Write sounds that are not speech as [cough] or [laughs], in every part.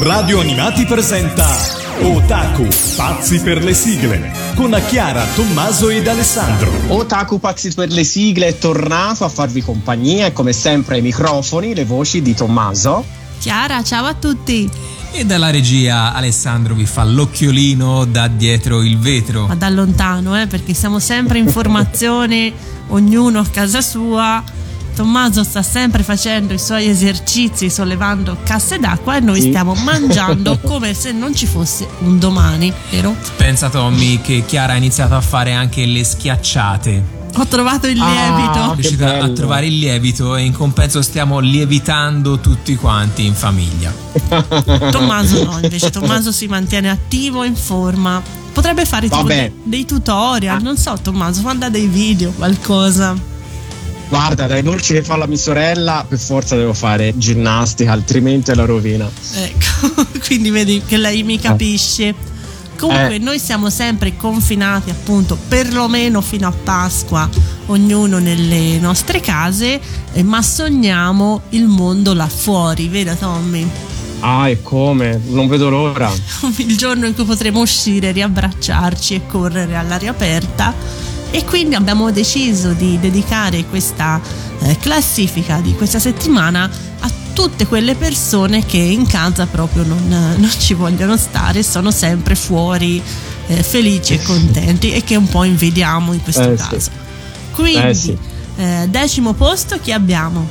Radio Animati presenta Otaku, pazzi per le sigle, con Chiara, Tommaso ed Alessandro. Otaku pazzi per le sigle è tornato a farvi compagnia e come sempre ai microfoni le voci di Tommaso. Chiara, ciao a tutti. E dalla regia Alessandro vi fa l'occhiolino da dietro il vetro. Ma da lontano, eh, perché siamo sempre in formazione, [laughs] ognuno a casa sua Tommaso sta sempre facendo i suoi esercizi sollevando casse d'acqua e noi sì. stiamo mangiando [laughs] come se non ci fosse un domani, vero? Pensa Tommy che Chiara ha iniziato a fare anche le schiacciate. Ho trovato il lievito. Ah, riuscita a trovare il lievito e in compenso stiamo lievitando tutti quanti in famiglia. [laughs] Tommaso no, invece Tommaso si mantiene attivo in forma. Potrebbe fare tipo dei, dei tutorial, non so Tommaso, manda dei video, qualcosa. Guarda, dai dolci che fa la mia sorella, per forza devo fare ginnastica, altrimenti è la rovina. Ecco, [laughs] quindi vedi che lei mi capisce. Comunque, eh. noi siamo sempre confinati, appunto, perlomeno fino a Pasqua, ognuno nelle nostre case, ma sogniamo il mondo là fuori, vero Tommy? Ah, e come? Non vedo l'ora. [laughs] il giorno in cui potremo uscire, riabbracciarci e correre all'aria aperta e quindi abbiamo deciso di dedicare questa eh, classifica di questa settimana a tutte quelle persone che in casa proprio non, non ci vogliono stare, sono sempre fuori eh, felici e contenti e che un po' invidiamo in questo eh, caso. Sì. Quindi, eh, sì. Eh, decimo posto chi abbiamo?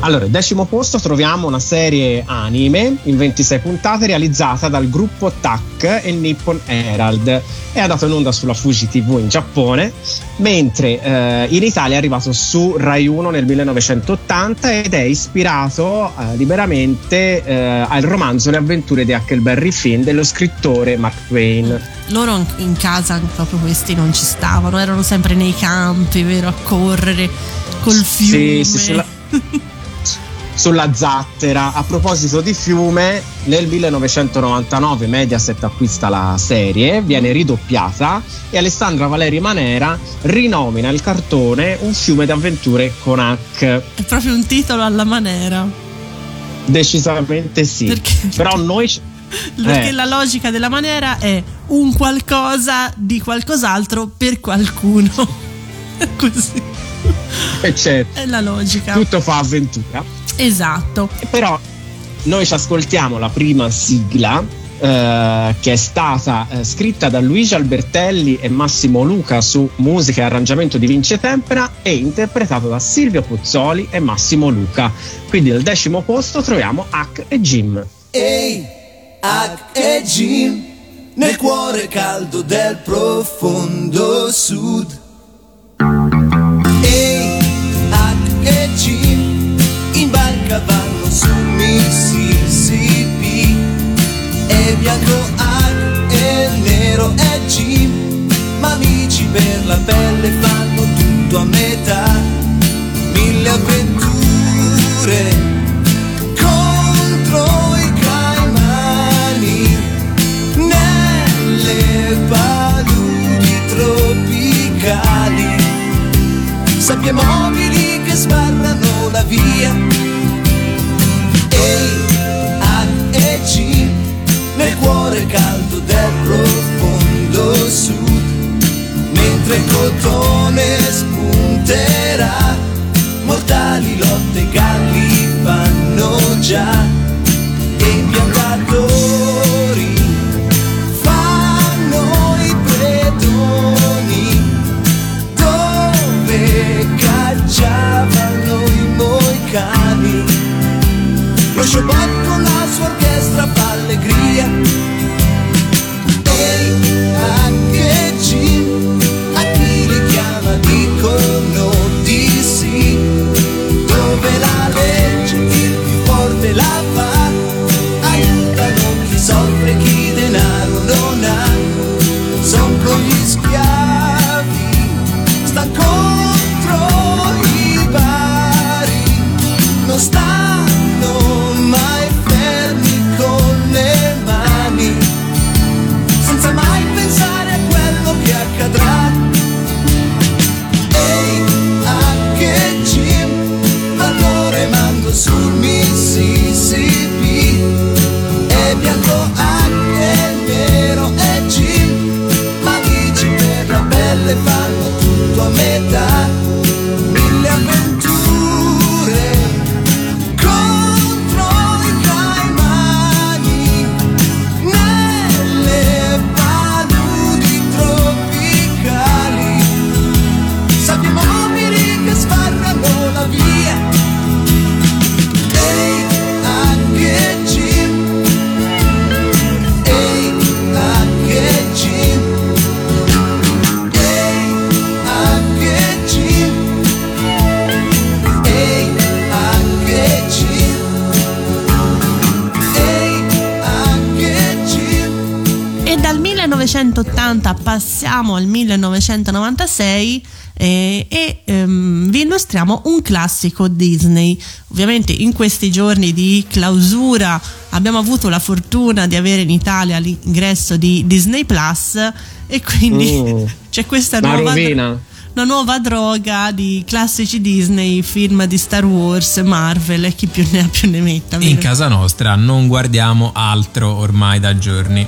Allora, decimo posto troviamo una serie anime in 26 puntate realizzata dal gruppo TAC e Nippon Herald. È andato in onda sulla Fuji TV in Giappone, mentre eh, in Italia è arrivato su Rai 1 nel 1980 ed è ispirato eh, liberamente eh, al romanzo Le avventure di Huckleberry Finn dello scrittore Mark Twain. Loro in casa proprio questi non ci stavano, erano sempre nei campi, vero, a correre col fiume. Sì, sì, sulla [laughs] sulla zattera. A proposito di fiume, nel 1999 Mediaset acquista la serie, viene ridoppiata e Alessandra Valeri Manera rinomina il cartone Un fiume d'avventure con H. È proprio un titolo alla Manera. Decisamente sì. Perché? Però noi perché eh. la logica della maniera è un qualcosa di qualcos'altro per qualcuno. [laughs] Così. [laughs] E certo. È la logica. Tutto fa avventura. Esatto. Però noi ci ascoltiamo la prima sigla Uh, che è stata uh, scritta da Luigi Albertelli e Massimo Luca su musica e arrangiamento di Vince Tempera e interpretata da Silvio Puzzoli e Massimo Luca. Quindi al decimo posto troviamo Hack e Jim. Ehi, Hack e Jim, nel cuore caldo del profondo sud barca vanno su Mississippi. E bianco H e nero è Jim. Ma amici per la pelle fanno tutto a metà. Mille avventure sabbie mobili che sbarrano la via. Nel cuore caldo del profondo sud, mentre il cotone spunterà, mortali lotte galli fanno già, sciobot con la sua orchestra fa allegria. Ehi, anche G, a 1980 passiamo al 1996 eh, e ehm, vi illustriamo un classico Disney. Ovviamente in questi giorni di clausura abbiamo avuto la fortuna di avere in Italia l'ingresso di Disney Plus e quindi Mm. [laughs] c'è questa nuova una nuova droga di classici Disney, film di Star Wars, Marvel e chi più ne ha più ne metta. In casa nostra non guardiamo altro ormai da giorni.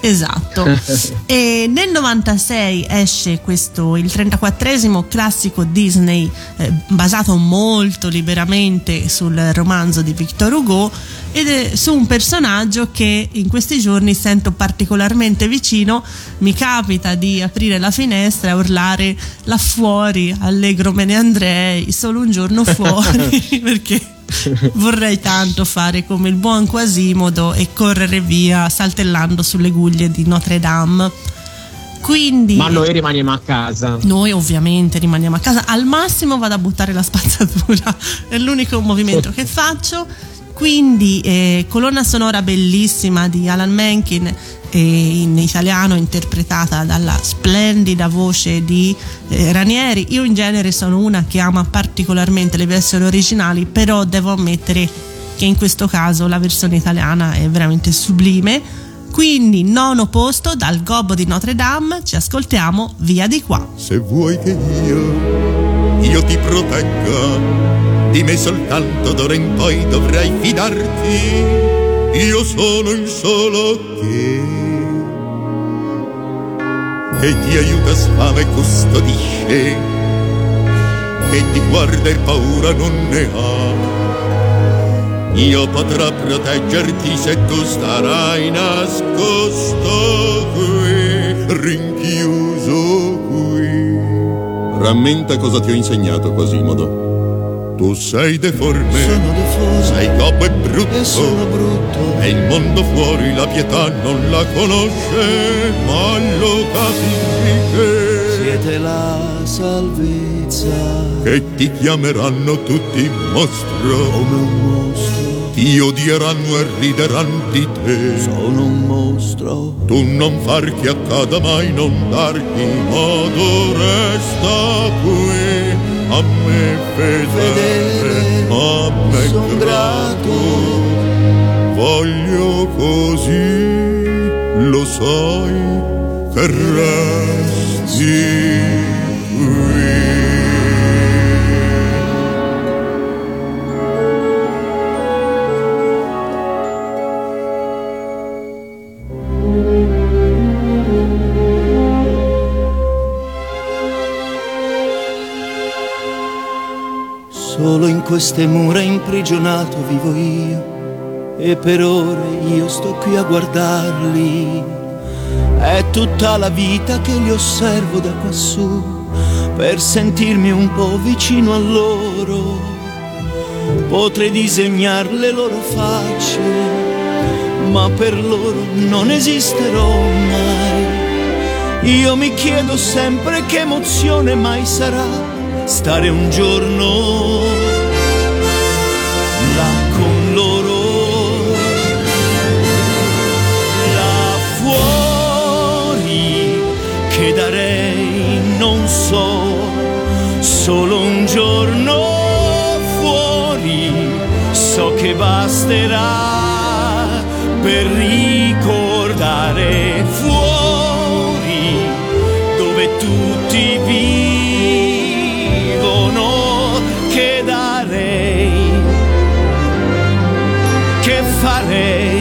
Esatto. [laughs] e nel 96 esce questo, il 34esimo classico Disney eh, basato molto liberamente sul romanzo di Victor Hugo ed è su un personaggio che in questi giorni sento particolarmente vicino. Mi capita di aprire la finestra e urlare là fuori, allegro me ne andrei, solo un giorno [laughs] fuori [laughs] perché vorrei tanto fare come il buon Quasimodo e correre via saltellando sulle guglie di Notre Dame. Quindi Ma noi rimaniamo a casa. noi ovviamente rimaniamo a casa, al massimo vado a buttare la spazzatura, è l'unico movimento che faccio. Quindi eh, colonna sonora bellissima di Alan Menken eh, in italiano interpretata dalla splendida voce di eh, Ranieri. Io in genere sono una che ama particolarmente le versioni originali, però devo ammettere che in questo caso la versione italiana è veramente sublime. Quindi nono posto dal Gobbo di Notre Dame, ci ascoltiamo via di qua. Se vuoi che io, io ti protegga, di me soltanto d'ora in poi dovrai fidarti. Io sono il solo che, che ti aiuta sfama e custodisce, che ti guarda e paura non ne ha. Io potrò proteggerti se tu starai nascosto qui, rinchiuso qui. Rammenta cosa ti ho insegnato, Quasimodo. Tu sei deforme, Sono deforme sei gobbo e brutto, e sono brutto. e il mondo fuori la pietà non la conosce, ma lo capisci che, Siete la salvezza che ti chiameranno tutti mostro, come un mostro. ti odieranno e rideranno di te. Sono un mostro. Tu non far che accada mai, non dargli modo, resta qui a me fedele, a me son grato. Voglio così, lo sai, che resti queste mura imprigionato vivo io e per ore io sto qui a guardarli. È tutta la vita che li osservo da quassù per sentirmi un po' vicino a loro. Potrei disegnare le loro facce, ma per loro non esisterò mai. Io mi chiedo sempre che emozione mai sarà stare un giorno solo un giorno fuori. So che basterà per ricordare fuori dove tutti vivono che darei che farei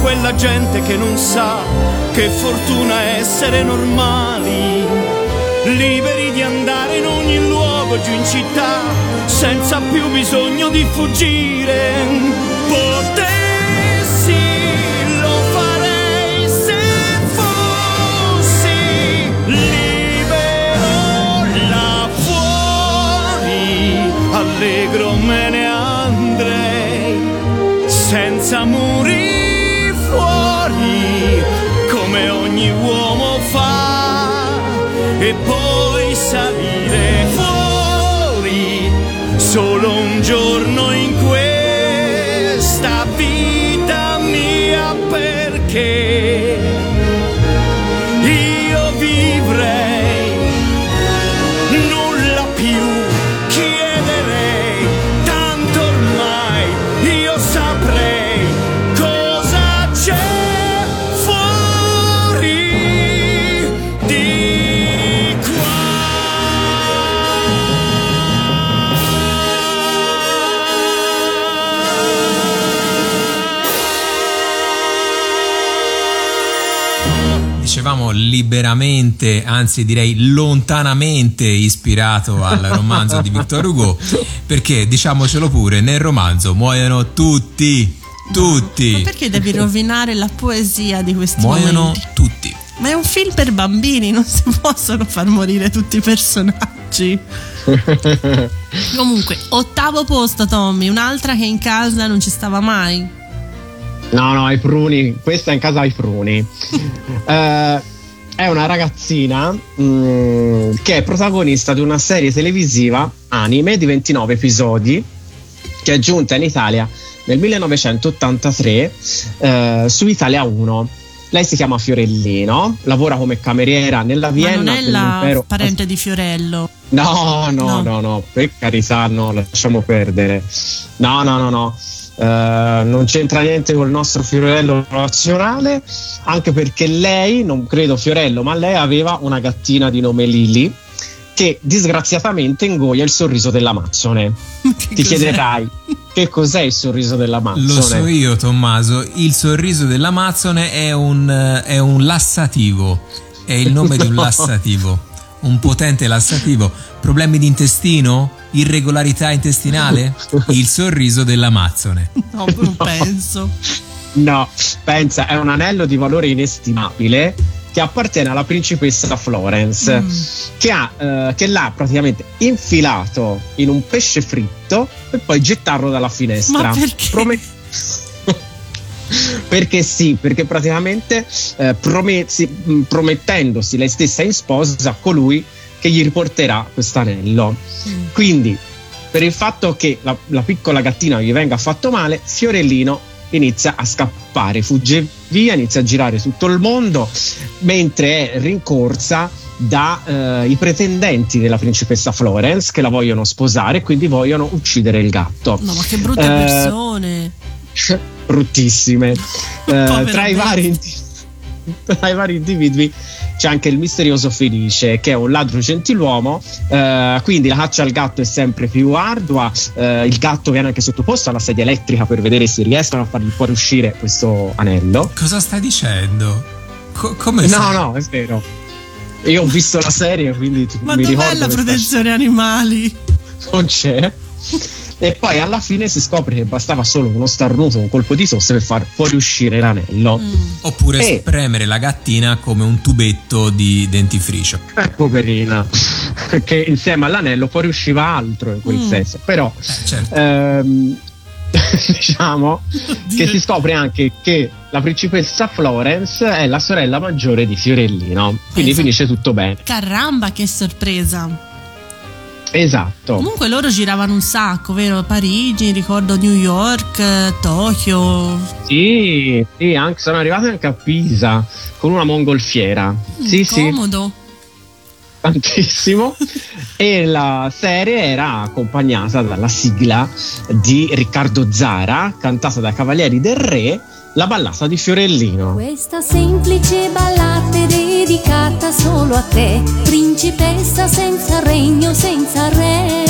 quella gente che non sa che fortuna essere normali. Liberi di andare in ogni luogo giù in città senza più bisogno di fuggire liberamente, anzi direi lontanamente ispirato al romanzo di Victor Hugo, perché diciamocelo pure, nel romanzo muoiono tutti, tutti. Ma perché devi rovinare la poesia di questi Muoiono momenti? tutti. Ma è un film per bambini, non si possono far morire tutti i personaggi. [laughs] Comunque, ottavo posto, Tommy, un'altra che in casa non ci stava mai. No, no, ai pruni. Questa è in casa ai pruni. Eh, [laughs] è una ragazzina mm, che è protagonista di una serie televisiva anime di 29 episodi che è giunta in Italia nel 1983 eh, su Italia 1. Lei si chiama Fiorellino, lavora come cameriera nella Ma Vienna non è la dell'impero- parente di Fiorello. No, no, No. no, no, per carità, no, lasciamo perdere. No, no, no, no. Eh, non c'entra niente col nostro Fiorello nazionale, anche perché lei, non credo Fiorello, ma lei aveva una gattina di nome Lili che disgraziatamente ingoia il sorriso dell'Amazzone. [laughs] Che Ti cos'è? chiederai che cos'è il sorriso dell'Amazzone? Lo so io, Tommaso. Il sorriso dell'Amazzone è un, è un lassativo. È il nome di un No. [laughs] lassativo. Un potente lassativo. Problemi di intestino? Irregolarità intestinale? Il sorriso dell'Amazzone. No, non [laughs] penso. No, pensa, è un anello di valore inestimabile che appartiene alla principessa Florence, Mm. che, ha, eh, che l'ha praticamente infilato in un pesce fritto e poi gettarlo dalla finestra. Ma perché? Prome- [laughs] perché sì, perché praticamente eh, prome- si- mh, promettendosi lei stessa in sposa a colui che gli riporterà quest'anello. Mm. Quindi, per il fatto che la, la piccola gattina gli venga fatto male, Fiorellino inizia a scappare, fugge via, inizia a girare tutto il mondo, mentre è rincorsa dai pretendenti della principessa Florence che la vogliono sposare e quindi vogliono uccidere il gatto. No, ma che brutte Eh, persone. [laughs] bruttissime. [laughs] Eh, tra, i vari, [laughs] tra i vari individui c'è anche il misterioso Felice, che è un ladro gentiluomo. eh, quindi la caccia al gatto è sempre più ardua. eh, il gatto viene anche sottoposto alla sedia elettrica per vedere se riescono a fargli fuoriuscire questo anello. Cosa stai dicendo? Co- come No, sei? no, è vero. Io ho visto la serie, quindi Ma mi dov'è ricordo la protezione animali? non c'è. E poi alla fine si scopre che bastava solo uno starnuto, un colpo di tosse per far fuoriuscire l'anello. Mm. Oppure Eh. spremere la gattina come un tubetto di dentifricio. Eh, poverina, perché insieme all'anello poi riusciva altro in quel Mm. senso. Però Eh, certo. ehm, [laughs] diciamo Oddio. [laughs] che si scopre anche che la principessa Florence è la sorella maggiore di Fiorellino. Quindi Esatto. finisce tutto bene. Caramba, che sorpresa. Esatto. Comunque loro giravano un sacco, vero? Parigi, ricordo New York, eh, Tokyo. Sì, sì, anche sono arrivate anche a Pisa con una mongolfiera. Sì, sì. Comodo. tantissimo [laughs] e la serie era accompagnata dalla sigla di Riccardo Zara cantata dai Cavalieri del Re la ballata di Fiorellino Questa semplice ballata è dedicata solo a te, principessa senza regno, senza re.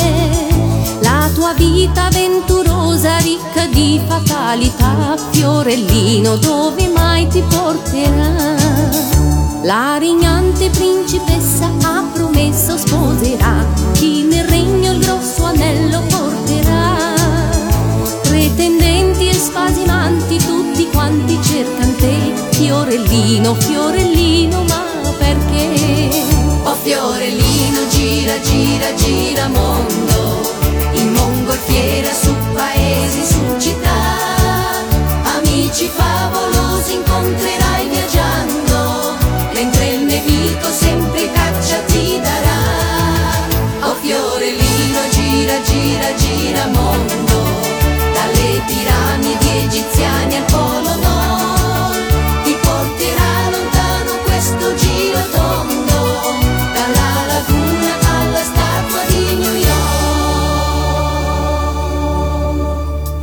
La tua vita avventurosa, ricca di fatalità, Fiorellino, dove mai ti porterà? La regnante principessa ha promesso sposerà chi nel regno il grosso anello porterà. Pretendenti e spasimanti tutti quanti cercano te, Fiorellino, Fiorellino, ma perché? Oh Fiorellino, gira, gira, gira mondo, in mongolfiera su paesi, su città, amici favolosi incontrerai viaggiando, mentre il nemico sempre caccia ti darà. Oh Fiorellino, gira, gira, gira mondo, egiziani al polo nord ti porterà lontano questo giro tondo dalla laguna alla statua di New York.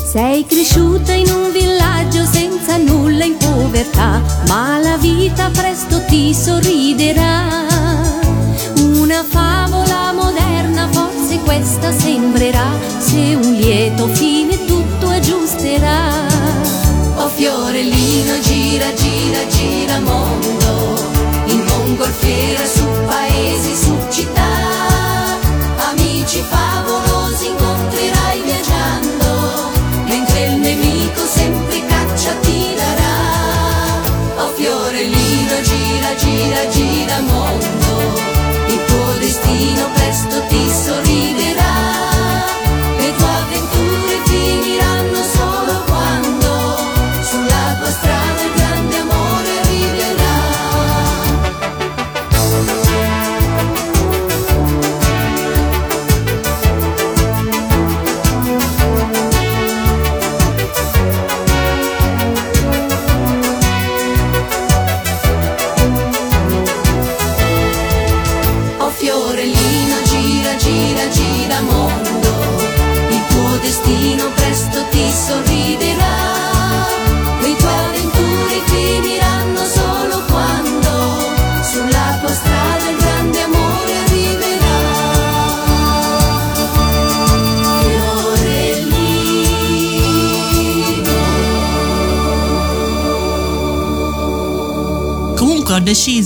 Sei cresciuta in un villaggio senza nulla in povertà ma la vita presto ti sorriderà. Una favola moderna forse questa sembrerà se un lieto fine tutto aggiusterà. Oh fiorellino, gira, gira, gira mondo, in mongolfiera su paesi, su città, amici favolosi incontrerai viaggiando, mentre il nemico sempre caccia ti darà. Oh fiorellino, gira, gira, gira mondo,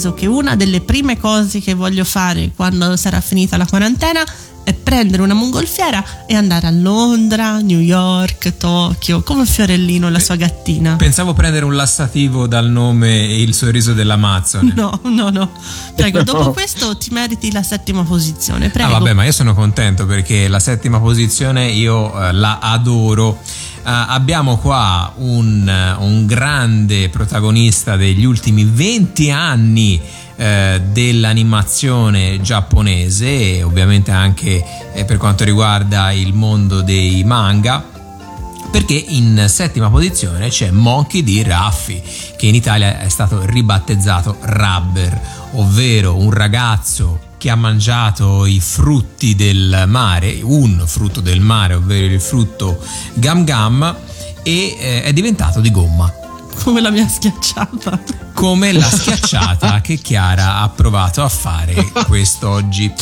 deciso che una delle prime cose che voglio fare quando sarà finita la quarantena è prendere una mongolfiera e andare a Londra, New York, Tokyo, come Fiorellino e la sua gattina. Pensavo prendere un lassativo dal nome Il sorriso dell'Amazzone. No, no, no. Prego, dopo questo ti meriti la settima posizione. Ah, Prego. vabbè, ma io sono contento perché la settima posizione io eh, la adoro. Eh, abbiamo qua un, eh, un grande protagonista degli ultimi 20 anni eh, dell'animazione giapponese ovviamente anche per quanto riguarda il mondo dei manga perché in settima posizione c'è Monkey D. Raffi, che in Italia è stato ribattezzato Rubber, ovvero un ragazzo che ha mangiato i frutti del mare, un frutto del mare, ovvero il frutto Gam Gam, e eh, è diventato di gomma. Come la mia schiacciata. Come la schiacciata che Chiara ha provato a fare [laughs] quest'oggi.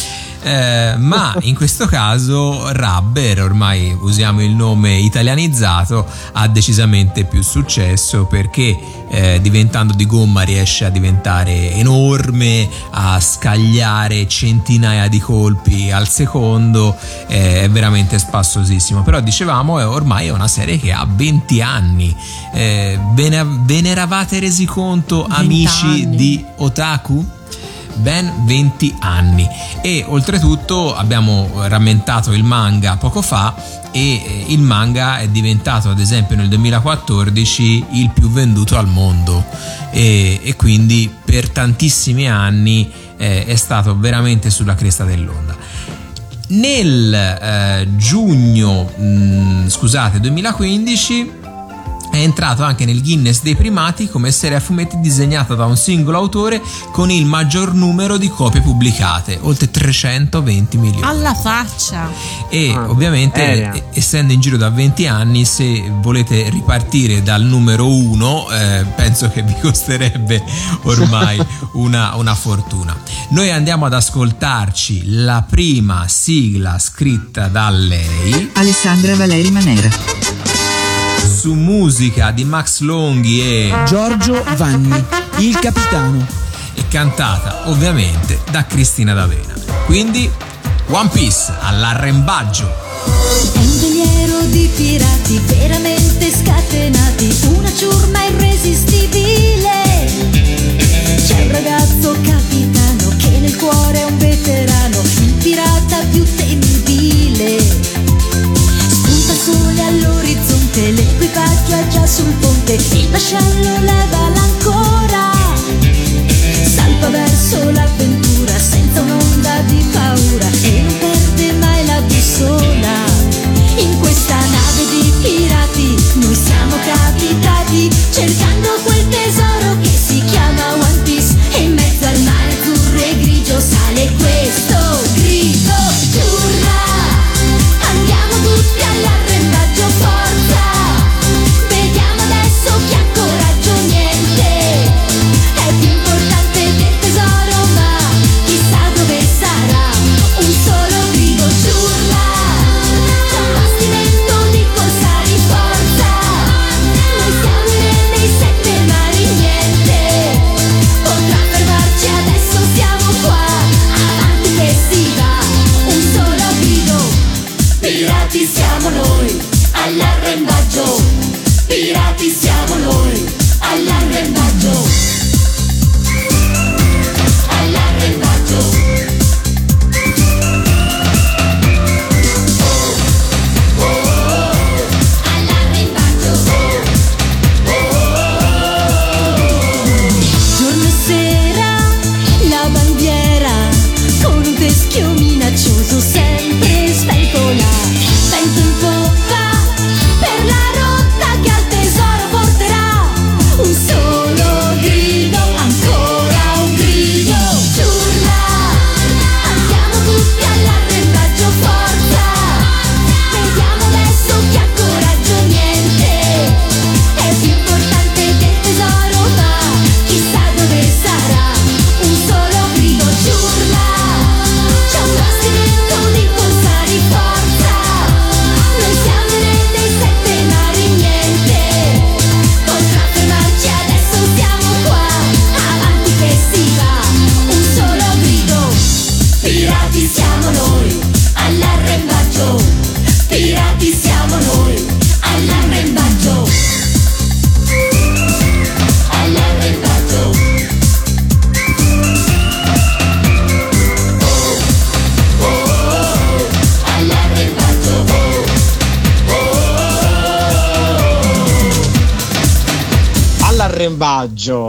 Eh, ma [laughs] in questo caso Rubber, ormai usiamo il nome italianizzato, ha decisamente più successo perché eh, diventando di gomma riesce a diventare enorme, a scagliare centinaia di colpi al secondo, eh, è veramente spassosissimo. Però dicevamo, è ormai è una serie che ha 20 anni. Eh, ve, ne, ve ne eravate resi conto, 20 amici anni. di Otaku? Ben 20 anni. E oltretutto abbiamo rammentato il manga poco fa e eh, il manga è diventato ad esempio nel 2014 il più venduto al mondo. E, e quindi per tantissimi anni eh, è stato veramente sulla cresta dell'onda. Nel eh, giugno mh, scusate 2015 è entrato anche nel Guinness dei primati come serie a fumetti disegnata da un singolo autore con il maggior numero di copie pubblicate, oltre 320 milioni. Alla faccia. E Ah, ovviamente, aerea. eh, essendo in giro da 20 anni, se volete ripartire dal numero 1, penso che vi costerebbe ormai [laughs] una, una fortuna. Noi andiamo ad ascoltarci la prima sigla scritta da lei Alessandra Valeri Manera. Su musica di Max Longhi e, Giorgio Vanni, il capitano. e cantata ovviamente da Cristina D'Avena. Quindi One Piece all'arrembaggio. È un veliero di pirati veramente scatenati, una ciurma irresistibile. C'è un ragazzo capitano che nel cuore è un veterano, il pirata più temibile. Spunta il sole all'orizzonte, l'equipaggio è già sul ponte, il vascello leva l'ancora. Salpa verso l'avventura senza un'onda di paura e non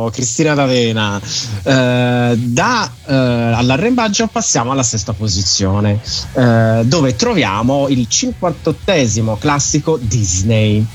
Cristina D'Avena, eh, da, eh, all'arrembaggio passiamo alla sesta posizione, eh, dove troviamo il 58esimo classico Disney.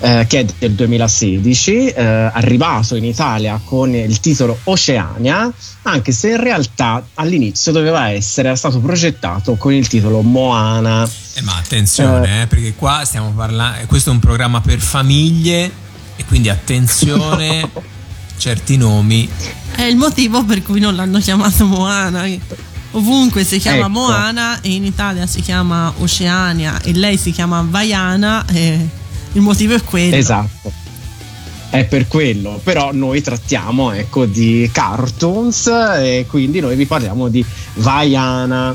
eh, che è del 2016, eh, arrivato in Italia con il titolo Oceania, anche se in realtà all'inizio doveva essere, stato progettato con il titolo Moana. Eh, ma attenzione, eh, perché qua stiamo parlando. Questo è un programma per famiglie, e quindi attenzione, [laughs] certi nomi. È il motivo per cui non l'hanno chiamato Moana. Ovunque si chiama Ecco. Moana e in Italia si chiama Oceania e lei si chiama Vaiana. Il motivo è quello. Esatto. È per quello, però noi trattiamo ecco, di cartoons e quindi noi vi parliamo di Vaiana,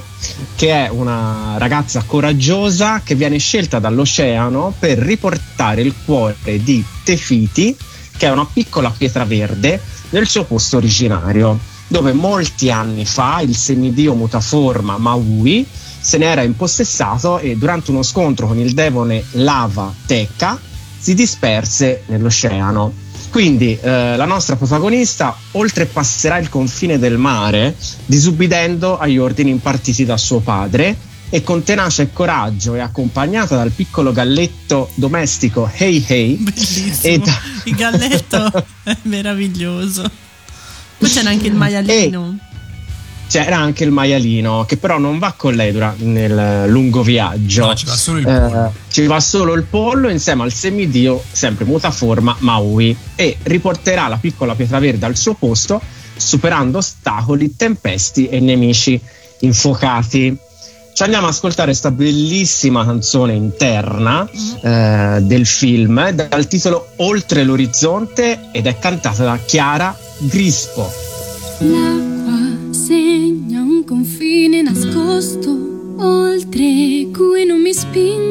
che è una ragazza coraggiosa che viene scelta dall'oceano per riportare il cuore di Tefiti, che è una piccola pietra verde, nel suo posto originario, dove molti anni fa il semidio mutaforma Maui se ne era impossessato e durante uno scontro con il demone Lava Tekka si disperse nell'oceano. Quindi eh, la nostra protagonista oltrepasserà il confine del mare disubbidendo agli ordini impartiti da suo padre e con tenacia e coraggio e accompagnata dal piccolo galletto domestico Hey Hey Bellissimo. e da- Il galletto [laughs] è meraviglioso. Poi c'era anche il maialino. c'era anche il maialino che però non va con lei dura- nel lungo viaggio. No, ci va solo il Eh, pollo. ci va solo il pollo insieme al semidio, sempre mutaforma Maui, e riporterà la piccola pietra verde al suo posto, superando ostacoli, tempesti e nemici infuocati. Ci andiamo ad ascoltare questa bellissima canzone interna eh, del film dal titolo Oltre l'orizzonte ed è cantata da Chiara Grispo. L'acqua segna un confine nascosto, oltre cui non mi spingo.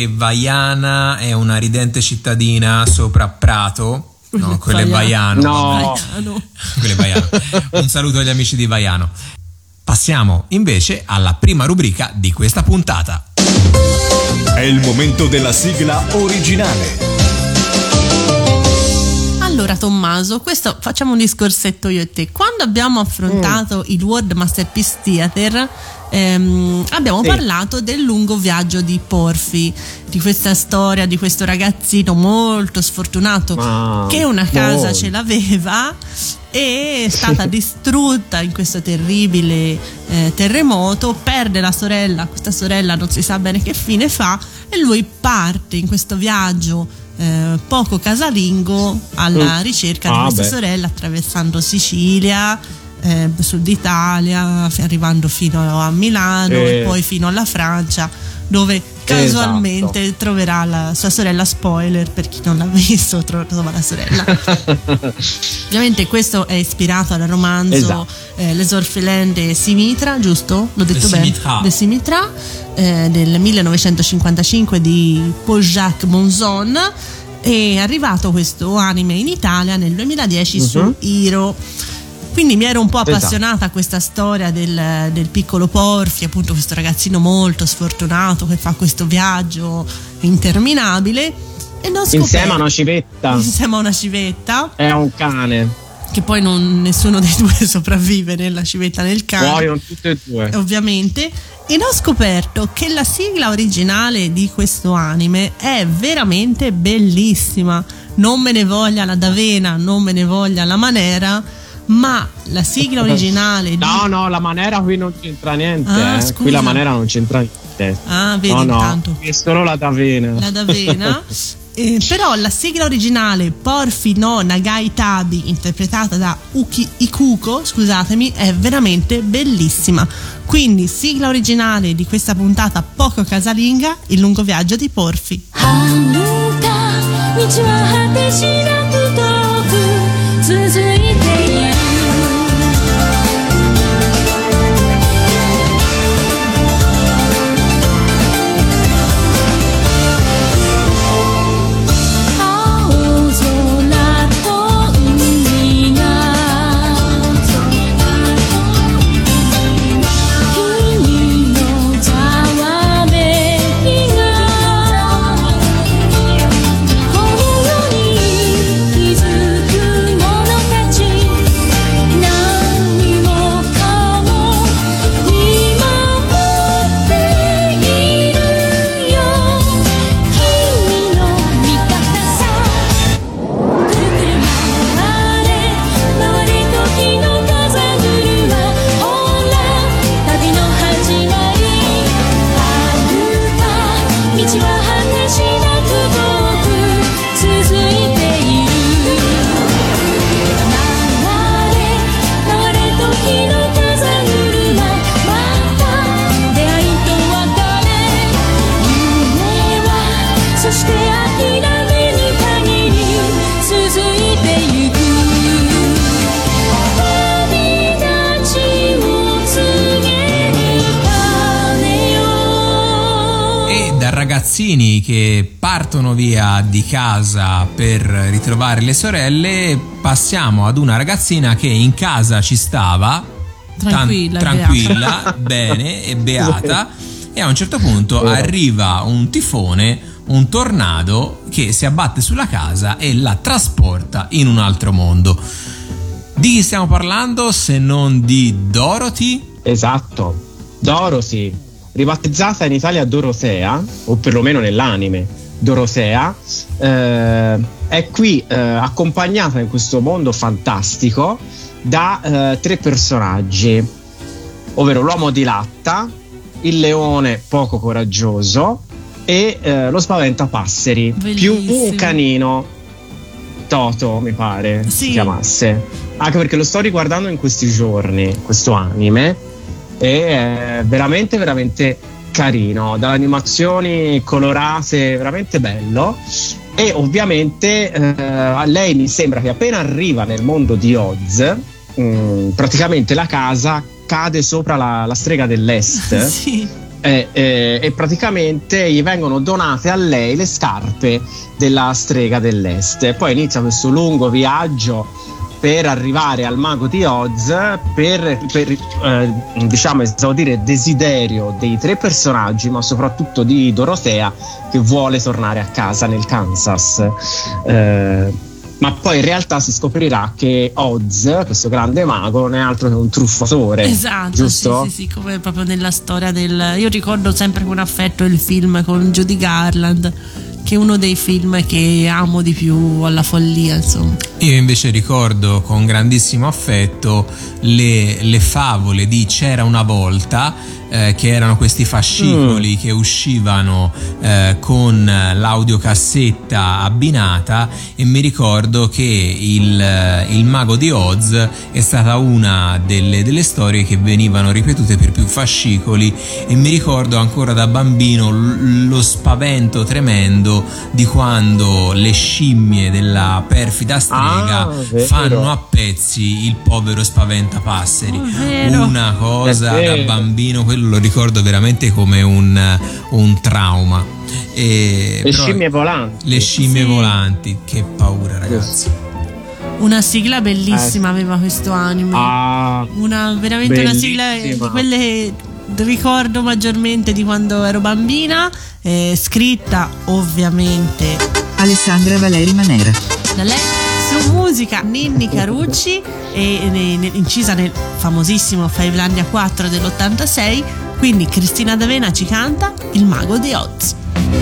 Che Vaiana è una ridente cittadina sopra Prato. No, [laughs] quello è Vaiano. No. Vaiano. [laughs] Quello è Vaiano. Un saluto agli amici di Vaiano. Passiamo invece alla prima rubrica di questa puntata. È il momento della sigla originale. Allora Tommaso, questo facciamo un discorsetto io e te. Quando abbiamo affrontato il World Masterpiece Theater ehm, abbiamo Sì. parlato del lungo viaggio di Porfi, di questa storia di questo ragazzino molto sfortunato Ma- che una casa molto. ce l'aveva e è stata distrutta in questo terribile eh, terremoto, perde la sorella, questa sorella non si sa bene che fine fa e lui parte in questo viaggio eh, poco casalingo alla Mm. ricerca di Ah, questa beh. sorella attraversando Sicilia, eh, sud Italia, arrivando fino a Milano Eh. e poi fino alla Francia, dove casualmente Esatto. troverà la sua sorella spoiler per chi non l'ha visto, tro- trova la sorella. [laughs] Ovviamente questo è ispirato al romanzo Esatto. eh, Les Orphelins de Simitra, giusto? L'ho detto De bene? Simitra. De Simitra eh, del 1955 di Paul-Jacques Monzon. È arrivato questo anime in Italia nel 2010 su Mhm. Quindi mi ero un po' Esatto. appassionata a questa storia del, del piccolo Porfi, appunto questo ragazzino molto sfortunato che fa questo viaggio interminabile e non scoperto Insieme a una civetta. insieme a una civetta È un cane. che poi non- nessuno dei due [laughs] sopravvive nella civetta nel cane Muoiono tutte e due. ovviamente e ho scoperto che la sigla originale di questo anime è veramente bellissima non me ne voglia la Davena non me ne voglia la Manera ma la sigla originale di No, no, la manera qui non c'entra niente. Ah, eh. scusa. Qui la manera non c'entra niente. ah vedi no, no, intanto qui è solo la d'avena. la d'avena. [laughs] Eh, però la sigla originale Porfi no Nagai Tabi interpretata da Uki Ikuko scusatemi è veramente bellissima quindi sigla originale di questa puntata poco casalinga il lungo viaggio di Porfi 遥か道は果てしなく遠く続い casa per ritrovare le sorelle, passiamo ad una ragazzina che in casa ci stava, tan- Tranquilla, tranquilla [laughs] bene e beata, e a un certo punto arriva un tifone, un tornado che si abbatte sulla casa e la trasporta in un altro mondo. Di chi stiamo parlando se non di Dorothy? Esatto. Dorothy, ribattezzata in Italia Dorotea, o perlomeno nell'anime Dorotea, eh, è qui eh, accompagnata in questo mondo fantastico da eh, tre personaggi, ovvero l'uomo di latta, il leone poco coraggioso e eh, lo spaventapasseri, più Bellissimo. un canino, Toto mi pare Sì. si chiamasse. Anche perché lo sto riguardando in questi giorni, questo anime, e è veramente, veramente carino. Dalle animazioni colorate, veramente bello. E ovviamente eh, a lei mi sembra che appena arriva nel mondo di Oz, mm, praticamente la casa cade sopra la, la strega dell'est. [laughs] sì eh, eh, e praticamente gli vengono donate a lei le scarpe della strega dell'est. E poi inizia questo lungo viaggio per arrivare al mago di Oz per, per eh, diciamo esaudire desiderio dei tre personaggi ma soprattutto di Dorotea che vuole tornare a casa nel Kansas Eh, ma poi in realtà si scoprirà che Oz, questo grande mago, non è altro che un truffatore. Esatto, giusto? Sì, sì, sì, come proprio nella storia del... Io ricordo sempre con affetto il film con Judy Garland, che è uno dei film che amo di più alla follia, insomma. Io invece ricordo con grandissimo affetto le, le favole di C'era una volta, eh, che erano questi fascicoli che uscivano eh, con l'audiocassetta abbinata e mi ricordo che il, il mago di Oz è stata una delle, delle storie che venivano ripetute per più fascicoli e mi ricordo ancora da bambino lo spavento tremendo di quando le scimmie della perfida strega Ah, vero. fanno a pezzi il povero spaventapasseri. Oh, vero. Una cosa da bambino, quello lo ricordo veramente come un, un trauma. E, Le però- scimmie volanti. le scimmie Sì. volanti, che paura, ragazzi. Una sigla bellissima aveva questo anime. Ah, Una, veramente una sigla eh, Bellissima. di quelle che ricordo maggiormente di quando ero bambina, eh, scritta ovviamente Alessandra Valeri Manera. da lei su musica Ninni Carucci e ne- incisa nel famosissimo Fivelandia 4 dell'86 quindi Cristina D'Avena ci canta Il mago di Oz.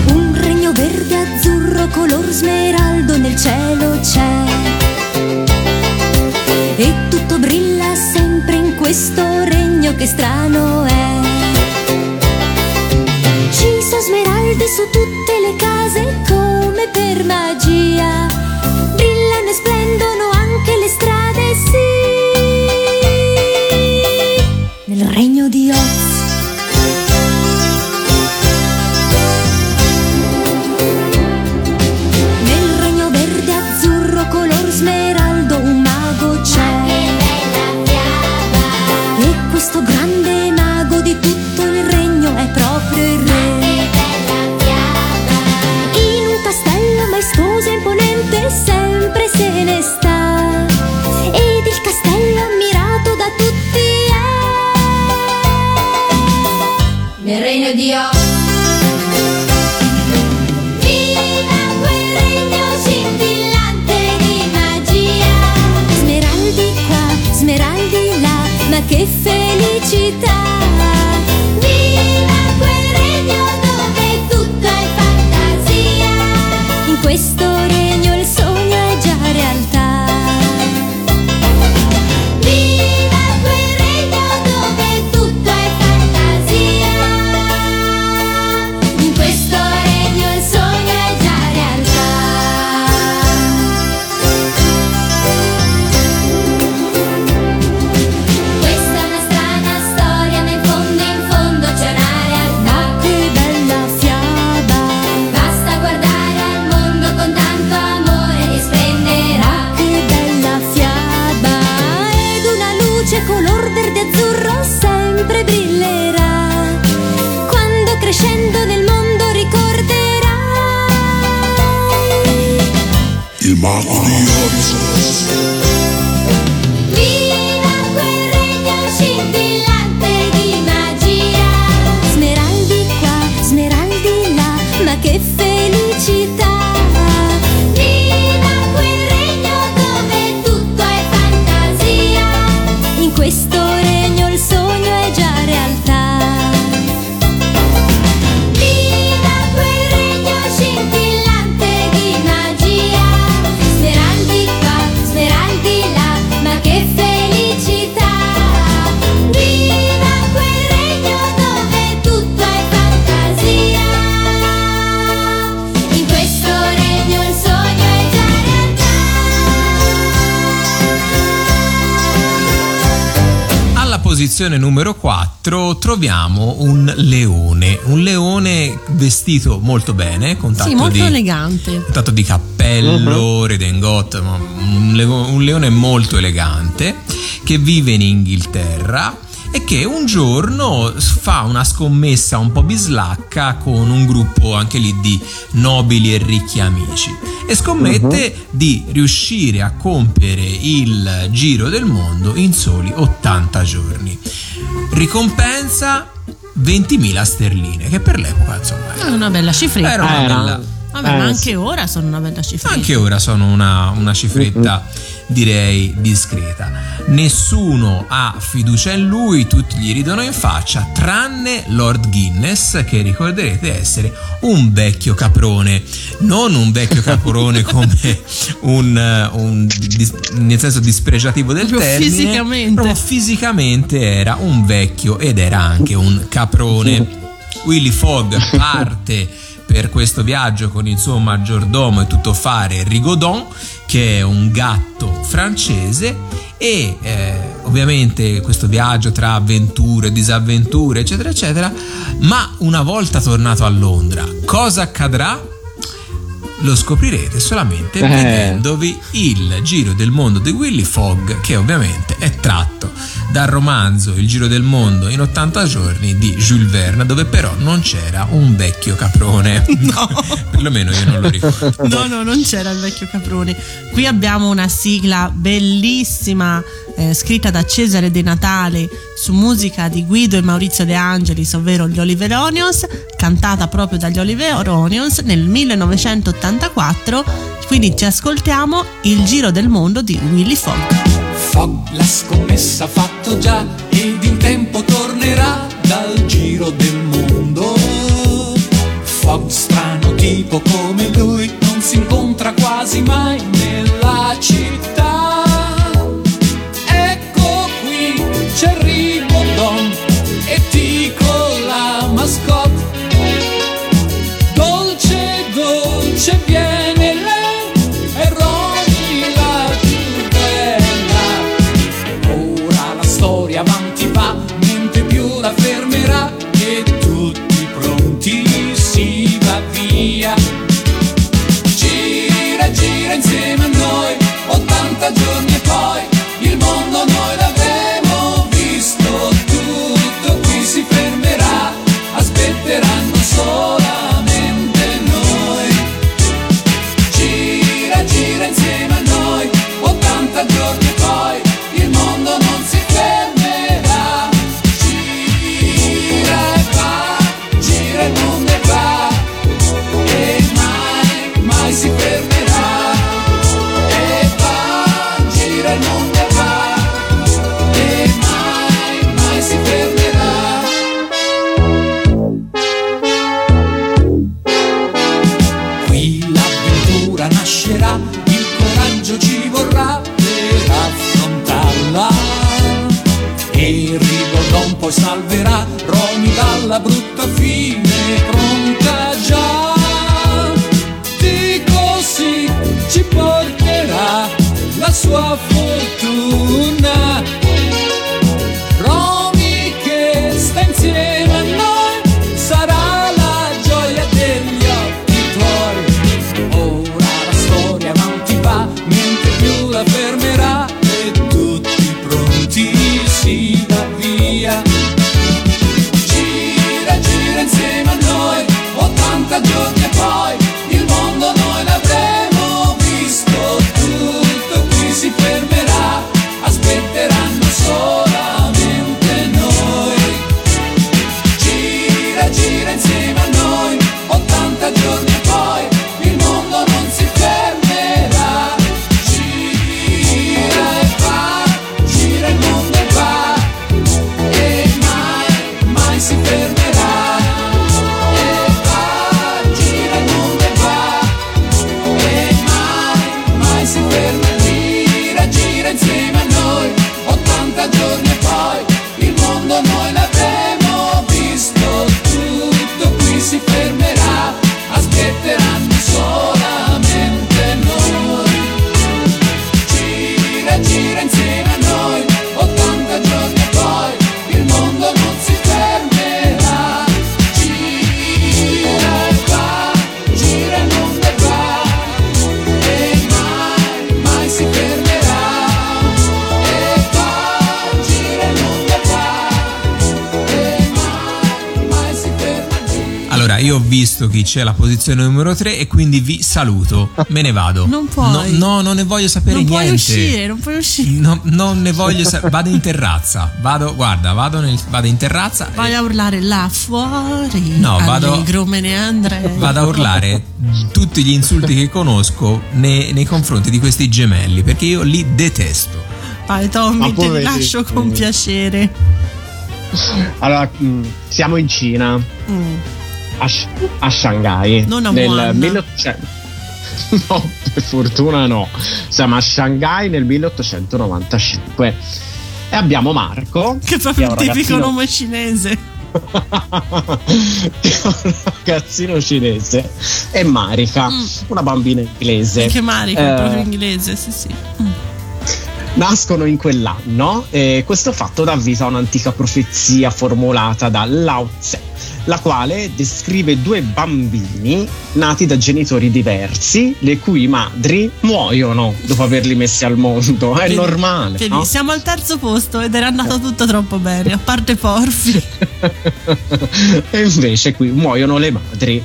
Un regno verde azzurro color smeraldo nel cielo c'è. E tutto brilla sempre in questo regno che strano è. Ci sono smeraldi su tutte posizione numero 4 troviamo un leone, un leone vestito molto bene, con tanto sì molto di elegante. con tanto di cappello, redingote, ma un, leo- un leone molto elegante che vive in Inghilterra e che un giorno fa una scommessa un po' bislacca con un gruppo anche lì di nobili e ricchi amici e scommette di riuscire a compiere il giro del mondo in soli 80 giorni. Ricompensa 20.000 sterline, che per l'epoca insomma È una bella cifretta. era una Era- bella... Vabbè, Eh, ma sì. anche ora sono una bella cifretta. Anche ora sono una, una cifretta direi discreta. Nessuno ha fiducia in lui, tutti gli ridono in faccia, tranne Lord Guinness, che ricorderete essere un vecchio caprone. Non un vecchio caprone [laughs] come un, eh, un dis- nel senso dispregiativo del Proprio termine. fisicamente. Proprio fisicamente era un vecchio ed era anche un caprone. [laughs] Willy Fogg parte per questo viaggio con il suo maggiordomo e tuttofare Rigaudon, che è un gatto francese, e eh, ovviamente questo viaggio tra avventure, disavventure, eccetera, eccetera. Ma una volta tornato a Londra, cosa accadrà? Lo scoprirete solamente Eh. vedendovi il giro del mondo di Willy Fogg, che ovviamente è tratto dal romanzo Il giro del mondo in 80 giorni di Jules Verne, dove però non c'era un vecchio caprone. No. [laughs] Perlomeno io non lo ricordo. No, no, non c'era il vecchio Caproni. Qui abbiamo una sigla bellissima eh, scritta da Cesare De Natale su musica di Guido e Maurizio De Angelis, ovvero gli Oliver Onions, cantata proprio dagli Oliver Onions nel 1984. Quindi ci ascoltiamo Il giro del mondo di Willy Fogg. Fogg la scommessa ha fatto già ed in tempo tornerà dal giro del mondo. Fogg strano tipo come lui non si incontra quasi mai nella città. Romy dalla brutta fine pronta già. Dico sì, ci porterà la sua fortuna. Chi c'è alla posizione numero 3 e quindi vi saluto. Me ne vado. Non puoi. No, no, non ne voglio sapere non niente. puoi uscire, non puoi uscire. No, non ne voglio sapere. [laughs] Vado in terrazza. Vado, guarda, vado, nel- vado in terrazza. Vai e a urlare là fuori. No, vado- Allegro me ne andrei. Vado a urlare tutti gli insulti che conosco nei, nei confronti di questi gemelli perché io li detesto. Vai Tommy, te li lascio con Mm. piacere. Allora, mh, siamo in Cina, Mm. A, a Shanghai. Non a nel Wuhan. 1800. [laughs] No, per fortuna no. Siamo a Shanghai nel 1895. E abbiamo Marco. Che è proprio il un tipico ragazzino- nome cinese. [laughs] che è un ragazzino cinese e Marika, Mm. una bambina inglese. Che Marica, è Eh, proprio inglese, sì sì. Mm. nascono in quell'anno e questo fatto dà vita a un'antica profezia formulata da Lao Tse, la quale descrive due bambini nati da genitori diversi, le cui madri muoiono dopo averli messi al mondo. È Vedi- normale. vedi, no? siamo al terzo posto ed era andato tutto troppo bene, a parte Porfi. [laughs] e invece qui muoiono le madri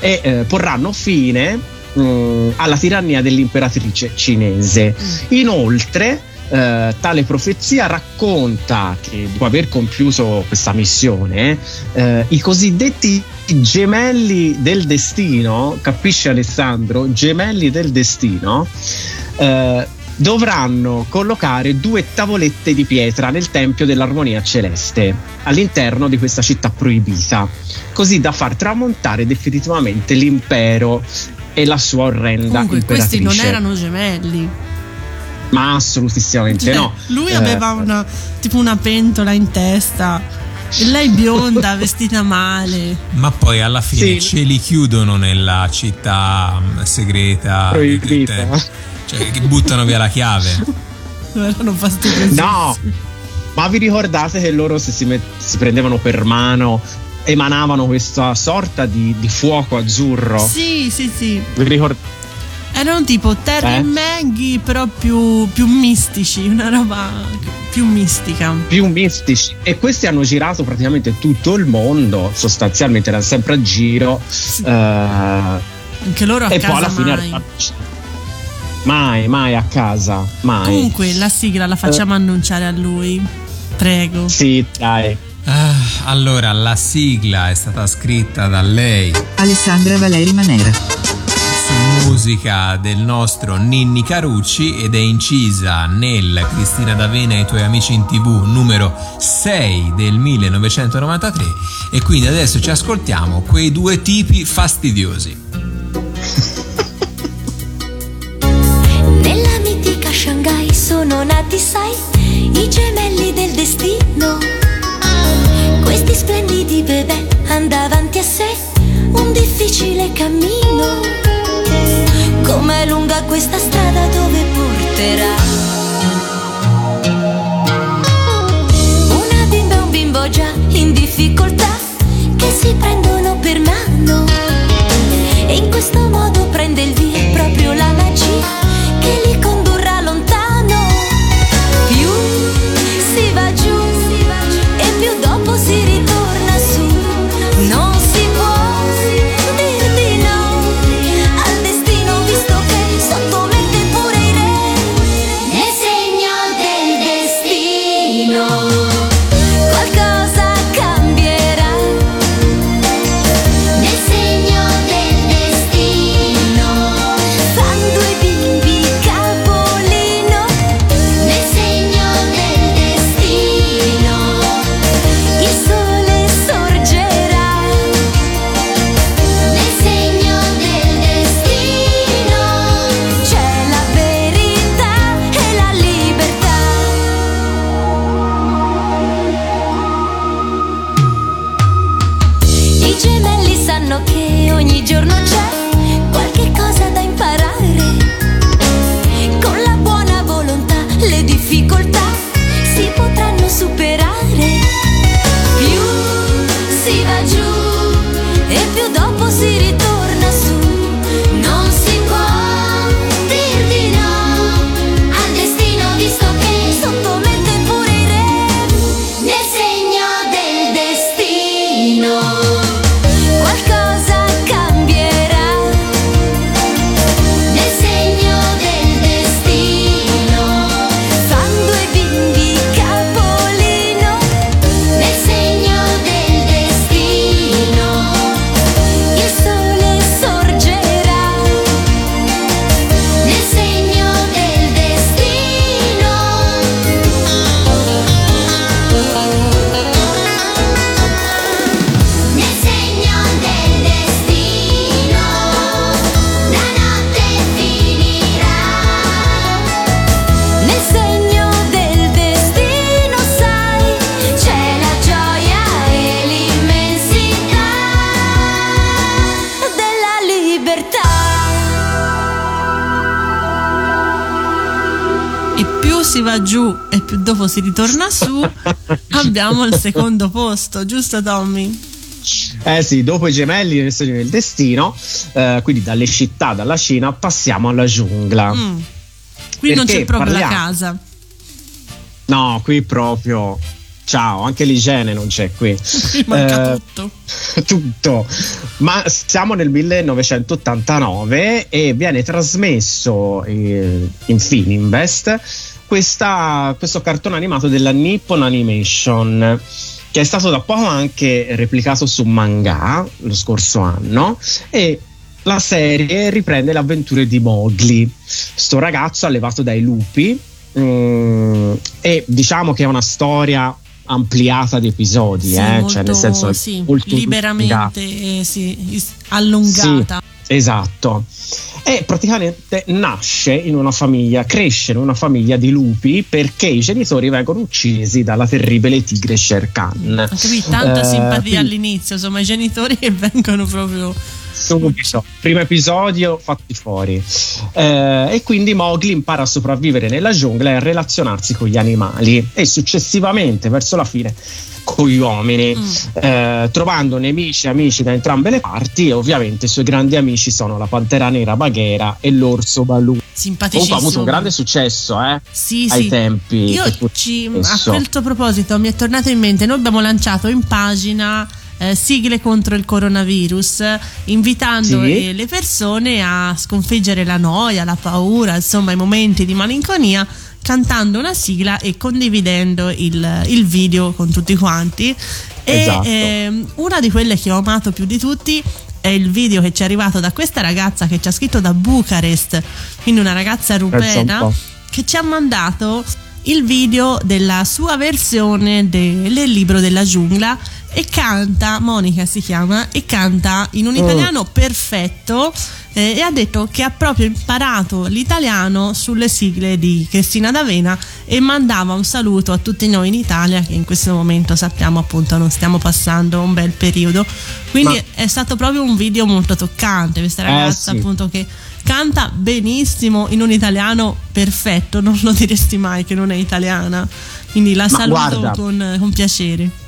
e eh, porranno fine mh, alla tirannia dell'imperatrice cinese. Inoltre, eh, tale profezia racconta che dopo aver compiuto questa missione, eh, i cosiddetti gemelli del destino, capisce Alessandro? Gemelli del destino. eh, dovranno collocare due tavolette di pietra nel tempio dell'armonia celeste all'interno di questa città proibita, così da far tramontare definitivamente l'impero e la sua orrenda Comunque, questi non imperatrice. erano gemelli. Ma assolutissimamente Cioè, no. Lui Eh, aveva una, tipo una pentola in testa. E lei bionda, [laughs] vestita male. Ma poi alla fine Sì. ce li chiudono nella città mm, segreta. Proibita. del te- Cioè, che buttano via la chiave. [laughs] Erano fastidiosi. No, ma vi ricordate che loro se si, met- si prendevano per mano emanavano questa sorta di, di fuoco azzurro? Sì, sì, sì. Vi ricordate? Erano tipo Terry Eh? e Maggie, però più, più mistici. Una roba più mistica. più mistici e questi hanno girato praticamente tutto il mondo sostanzialmente erano sempre a giro eh, Anche loro a e casa poi alla fine mai. mai mai a casa mai Comunque la sigla la facciamo Eh. annunciare a lui. Prego. sì dai Ah, allora, la sigla è stata scritta da lei Alessandra Valeri Manera. Musica del nostro Ninni Carucci ed è incisa nel Cristina D'Avena e i tuoi amici in tv numero 6 del 1993 e quindi adesso ci ascoltiamo quei due tipi fastidiosi. Nella mitica Shanghai sono nati, sai, i gemelli del destino. Questi splendidi bebè hanno davanti a sé un difficile cammino. Com'è lunga questa strada dove porterà? Una bimba e un bimbo già in difficoltà che si prendono per mano. E in questo modo prende il via proprio la magia si ritorna su, [laughs] abbiamo il secondo posto, giusto Tommy? Eh sì, dopo i gemelli nel segno del destino, eh, quindi dalle città, dalla Cina, passiamo alla giungla. Mm. Qui non Perché c'è proprio la parliamo- casa. No, qui proprio. Ciao, anche l'igiene non c'è qui. [laughs] Manca Eh, tutto. [laughs] tutto. Ma siamo nel 1989 e viene trasmesso eh, in Fininvest questa- questo cartone animato della Nippon Animation che è stato da poco anche replicato su manga lo scorso anno e la serie riprende le avventure di Mowgli, sto ragazzo allevato dai lupi mm, e diciamo che è una storia ampliata di episodi, Sì, eh, molto, cioè nel senso sì, liberamente eh, sì, allungata. Sì, esatto. E praticamente nasce in una famiglia, cresce in una famiglia di lupi perché i genitori vengono uccisi dalla terribile tigre Shere Khan. Ma capì? Tanta Eh, simpatia quindi- all'inizio, insomma, i genitori [laughs] che vengono proprio. Subito. Primo episodio fatti fuori. Eh, e quindi Mowgli impara a sopravvivere nella giungla e a relazionarsi con gli animali e successivamente verso la fine con gli uomini, Mm. eh, trovando nemici e amici da entrambe le parti e ovviamente i suoi grandi amici sono la pantera nera Baghera e l'orso Balù. Comunque Simpaticissimo. ha avuto un grande successo eh, Sì, ai sì. tempi. Io ci, a questo proposito mi è tornato in mente, noi abbiamo lanciato in pagina eh, sigle contro il coronavirus, eh, invitando Sì. eh, le persone a sconfiggere la noia, la paura, insomma i momenti di malinconia, cantando una sigla e condividendo il, il video con tutti quanti. E Esatto. ehm, una di quelle che ho amato più di tutti è il video che ci è arrivato da questa ragazza che ci ha scritto da Bucarest, quindi una ragazza rumena che ci ha mandato il video della sua versione de- del libro della giungla e canta, Monica si chiama, e canta in un Oh. italiano perfetto eh, e ha detto che ha proprio imparato l'italiano sulle sigle di Cristina D'Avena e mandava un saluto a tutti noi in Italia che in questo momento sappiamo appunto non stiamo passando un bel periodo. Quindi Ma- è stato proprio un video molto toccante, questa Eh, ragazza sì. appunto che canta benissimo in un italiano perfetto, non lo diresti mai che non è italiana. Quindi la Ma saluto con, con piacere.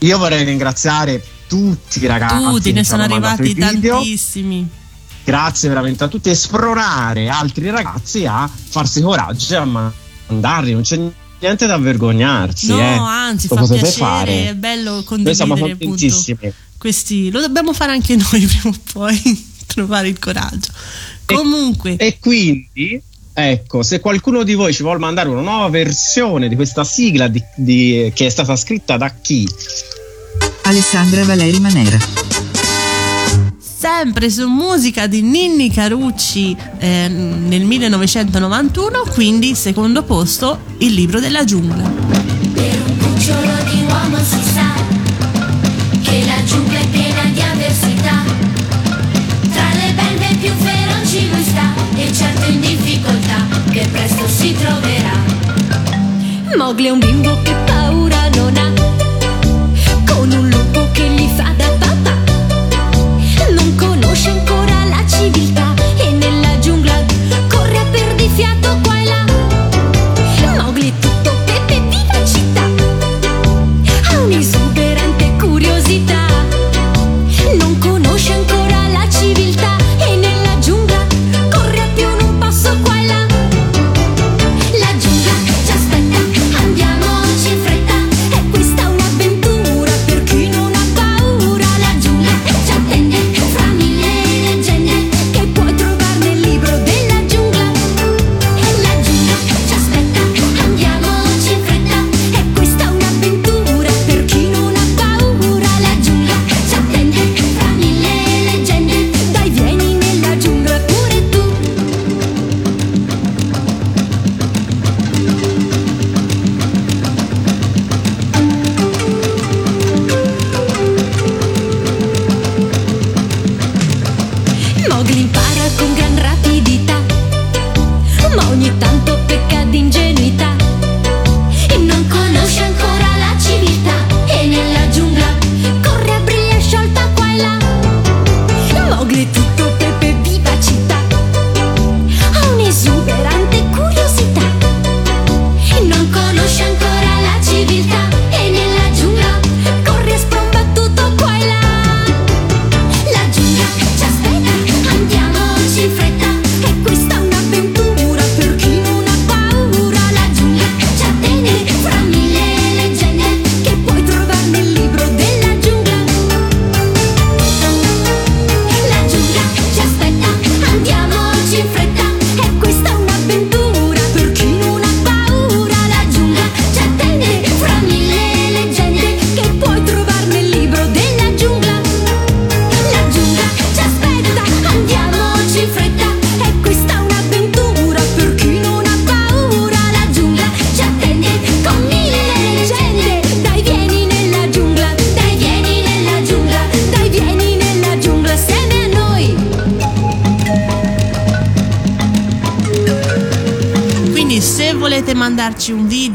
Io vorrei ringraziare tutti i ragazzi. Tutti, ne sono arrivati tantissimi. grazie veramente a tutti e spronare altri ragazzi a farsi coraggio e a mandarli. Non c'è niente da vergognarsi. No, eh. anzi, Lo fa piacere, fare. è bello Noi condividere siamo appunto contentissimi. questi. Lo dobbiamo fare anche noi [laughs] prima o poi, trovare il coraggio. Comunque, E quindi, ecco, se qualcuno di voi ci vuole mandare una nuova versione di questa sigla di- di- che è stata scritta da chi? Alessandra Valeri Manera. sempre su musica di Ninni Carucci eh, nel 1991, quindi secondo posto il libro della giungla. Per un cucciolo di uomo si presto si troverà. Mowgli è un bimbo che paura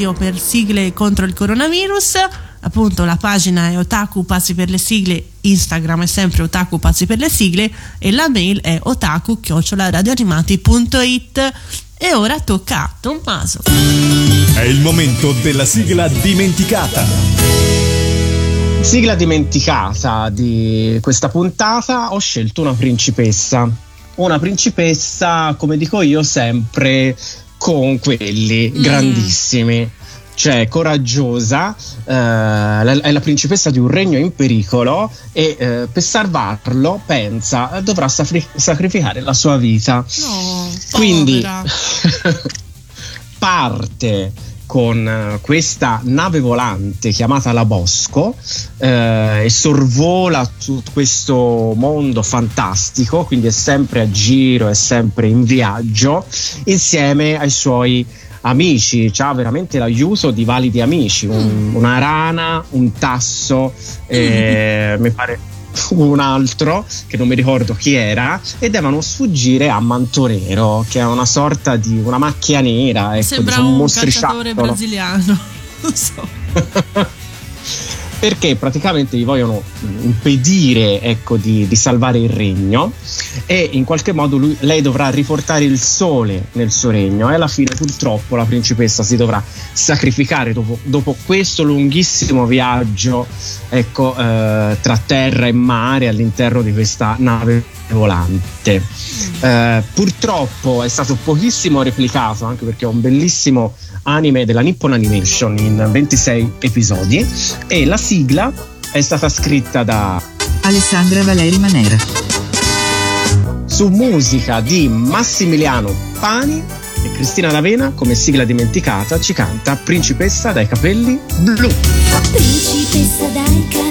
video per sigle contro il coronavirus, appunto la pagina è Otaku Pazzi per le sigle, Instagram è sempre Otaku Pazzi per le sigle e la mail è otaku radioanimati.it e ora tocca a Tommaso. È il momento della sigla dimenticata. Sigla dimenticata di questa puntata ho scelto una principessa. Una principessa, come dico io, sempre con quelli Mm. grandissimi. Cioè, coraggiosa, eh, la- è la principessa di un regno in pericolo e eh, per salvarlo, pensa, dovrà safri- sacrificare la sua vita. No, Quindi [laughs] parte con eh, questa nave volante chiamata la Bosco eh, e sorvola tutto questo mondo fantastico, quindi è sempre a giro, è sempre in viaggio insieme ai suoi amici, ha veramente l'aiuto di validi amici, un- una rana, un tasso, eh, mi pare un altro che non mi ricordo chi era e devono sfuggire a Mantonero che è una sorta di una macchia nera ecco, Sembra diciamo, un mostriciattolo. calciatore brasiliano. [laughs] Non so. [laughs] perché praticamente gli vogliono impedire ecco, di, di salvare il regno e in qualche modo lui- lei dovrà riportare il sole nel suo regno e alla fine purtroppo la principessa si dovrà sacrificare dopo, dopo questo lunghissimo viaggio ecco, eh, tra terra e mare all'interno di questa nave volante. Eh, purtroppo è stato pochissimo replicato anche perché è un bellissimo anime della Nippon Animation in 26 episodi e la sigla è stata scritta da Alessandra Valeri Manera. su musica di Massimiliano Pani e Cristina D'Avena come sigla dimenticata ci canta Principessa dai capelli blu. Principessa dai capelli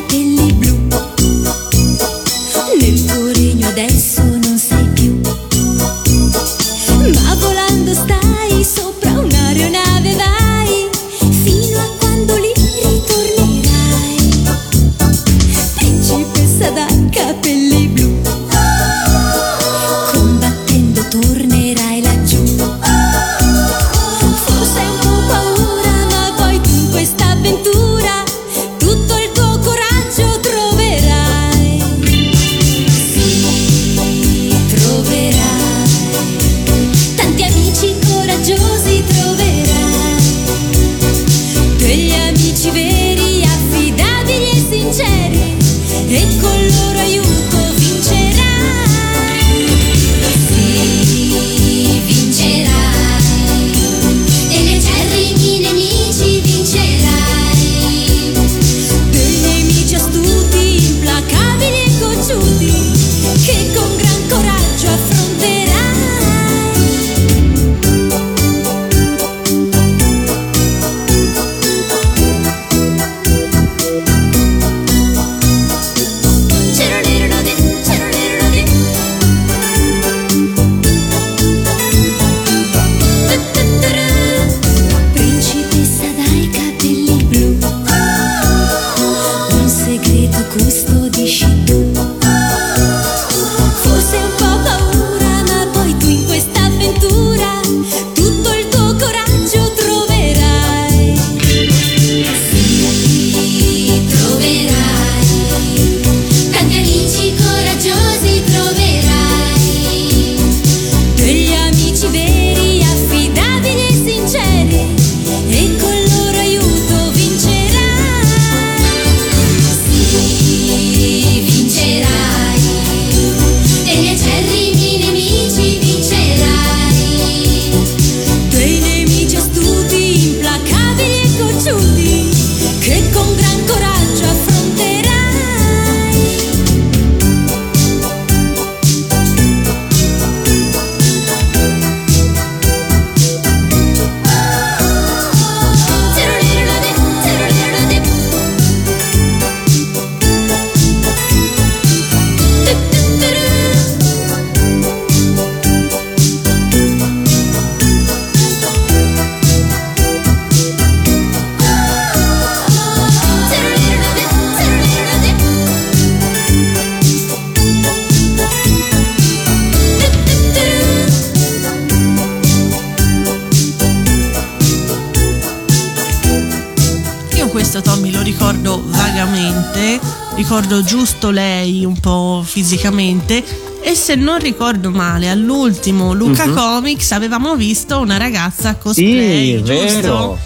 fisicamente e se non ricordo male all'ultimo Luca Mhm. Comics avevamo visto una ragazza cosplay, Sì, giusto? vero.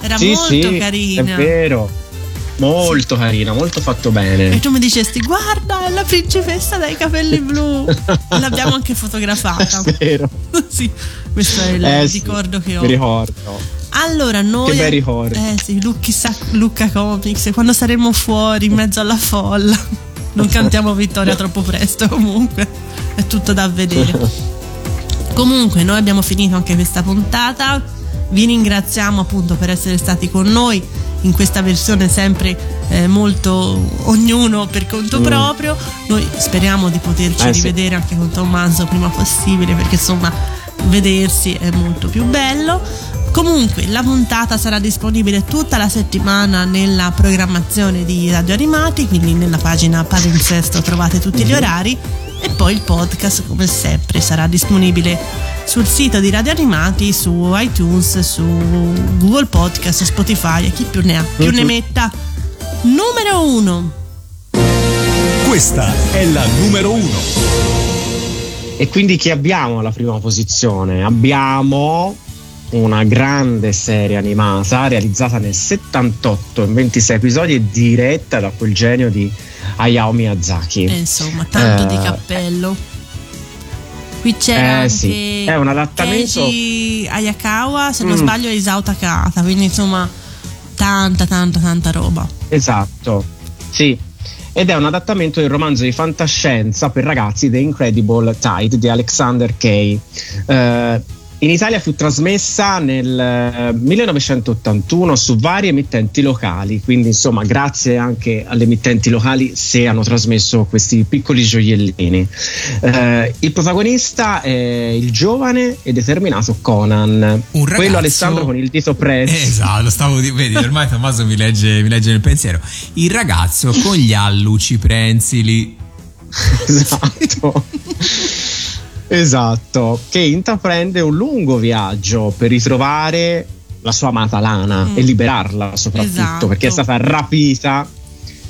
Era Sì, molto sì, carina. È vero. Molto carina, molto fatto E bene. tu mi dicesti guarda è la principessa dai capelli blu E [laughs] l'abbiamo anche fotografata È vero. [laughs] sì questo è il Eh, sì, ricordo che ho Mi ricordo. allora noi Che bei ricordi. eh sì Luca Comics quando saremo fuori in mezzo alla folla non cantiamo vittoria [laughs] troppo presto comunque. È tutto da vedere. [laughs] Comunque noi abbiamo finito anche questa puntata. Vi ringraziamo appunto per essere stati con noi in questa versione sempre eh, molto ognuno per conto Mm. proprio. Noi speriamo di poterci Eh, sì. rivedere anche con Tommaso prima possibile perché insomma vedersi è molto più bello comunque la puntata sarà disponibile tutta la settimana nella programmazione di Radio Animati quindi nella pagina Palinsesto trovate tutti gli orari e poi il podcast come sempre sarà disponibile sul sito di Radio Animati, su iTunes, su Google Podcast, Spotify e chi più ne ha, più ne metta. Numero uno. Questa è la numero uno. E quindi chi abbiamo alla prima posizione? Abbiamo una grande serie animata realizzata nel 78 in 26 episodi e diretta da quel genio di Hayao Miyazaki. E insomma, tanto di Eh, cappello. Qui c'era Eh, anche sì. È un adattamento- Keiji Ayakawa, se non Mm. sbaglio Isao Takata, quindi insomma tanta tanta tanta roba. Esatto, sì. Ed è un adattamento del romanzo di fantascienza per ragazzi The Incredible Tide di Alexander Kay. Eh, in Italia fu trasmessa nel eh, 1981 su varie emittenti locali, quindi insomma grazie anche alle emittenti locali se hanno trasmesso questi piccoli gioiellini. Eh, il protagonista è il giovane e determinato Conan, Un ragazzo- quello Alessandro con il dito presso. Esatto, stavo di- vedi, ormai Tommaso mi legge, mi legge nel pensiero. Il ragazzo con gli alluci prensili. [laughs] esatto. Esatto, che intraprende un lungo viaggio per ritrovare la sua amata Lana Mm. e liberarla soprattutto Esatto. perché è stata rapita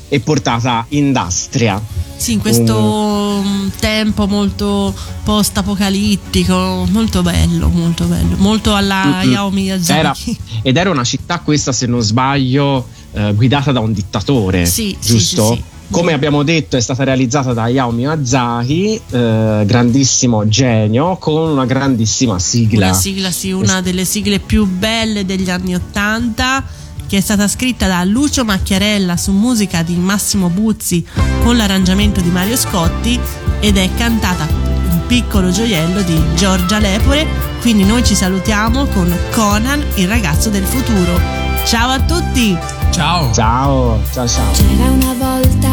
e portata in Dastria. Sì, in questo mm, tempo molto post-apocalittico, molto bello, molto bello, molto alla Mm-mm. Hayao Miyazaki. Ed era una città questa, se non sbaglio, eh, guidata da un dittatore, Sì, sì, giusto? sì, sì. Come abbiamo detto, è stata realizzata da Hayao Miyazaki, eh, grandissimo genio, con una grandissima sigla. Una sigla, sì, una delle sigle più belle degli anni Ottanta, che è stata scritta da Lucio Macchiarella su musica di Massimo Buzzi con l'arrangiamento di Mario Scotti ed è cantata un piccolo gioiello di Giorgia Lepore. Quindi noi ci salutiamo con Conan, il ragazzo del futuro. Ciao a tutti! Ciao! Ciao, ciao, ciao. C'era una volta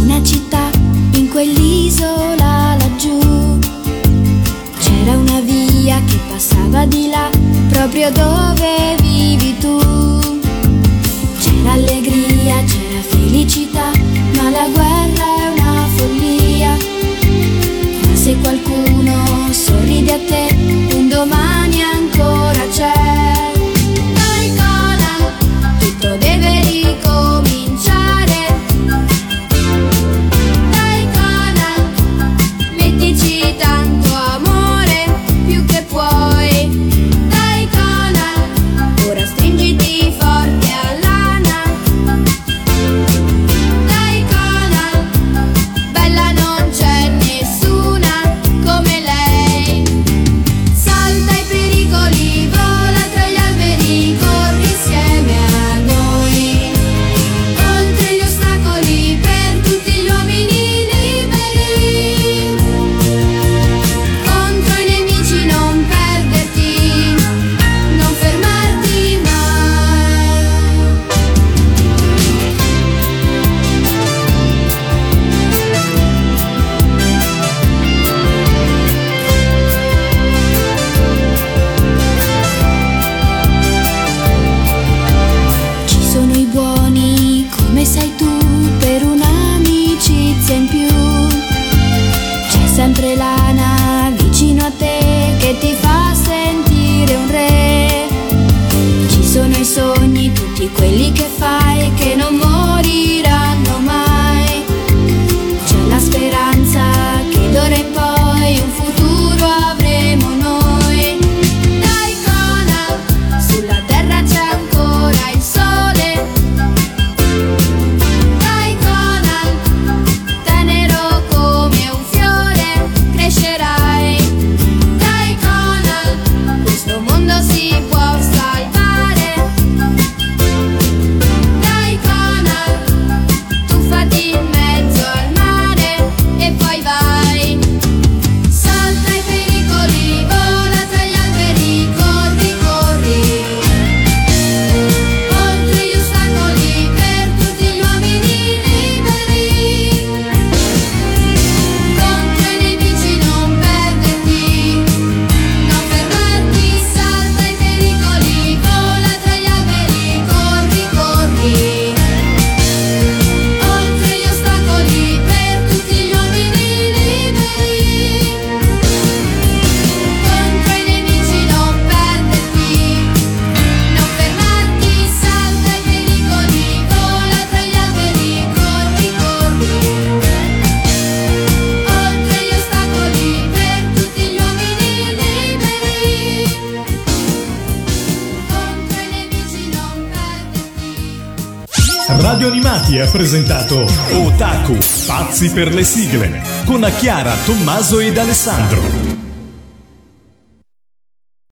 una città in quell'isola laggiù. C'era una via che passava di là, proprio dove vivi tu. C'era allegria, c'era felicità, ma la guerra è una follia. Ma se qualcuno sorride a te, un domani Pazzi per le sigle, con Chiara, Tommaso ed Alessandro.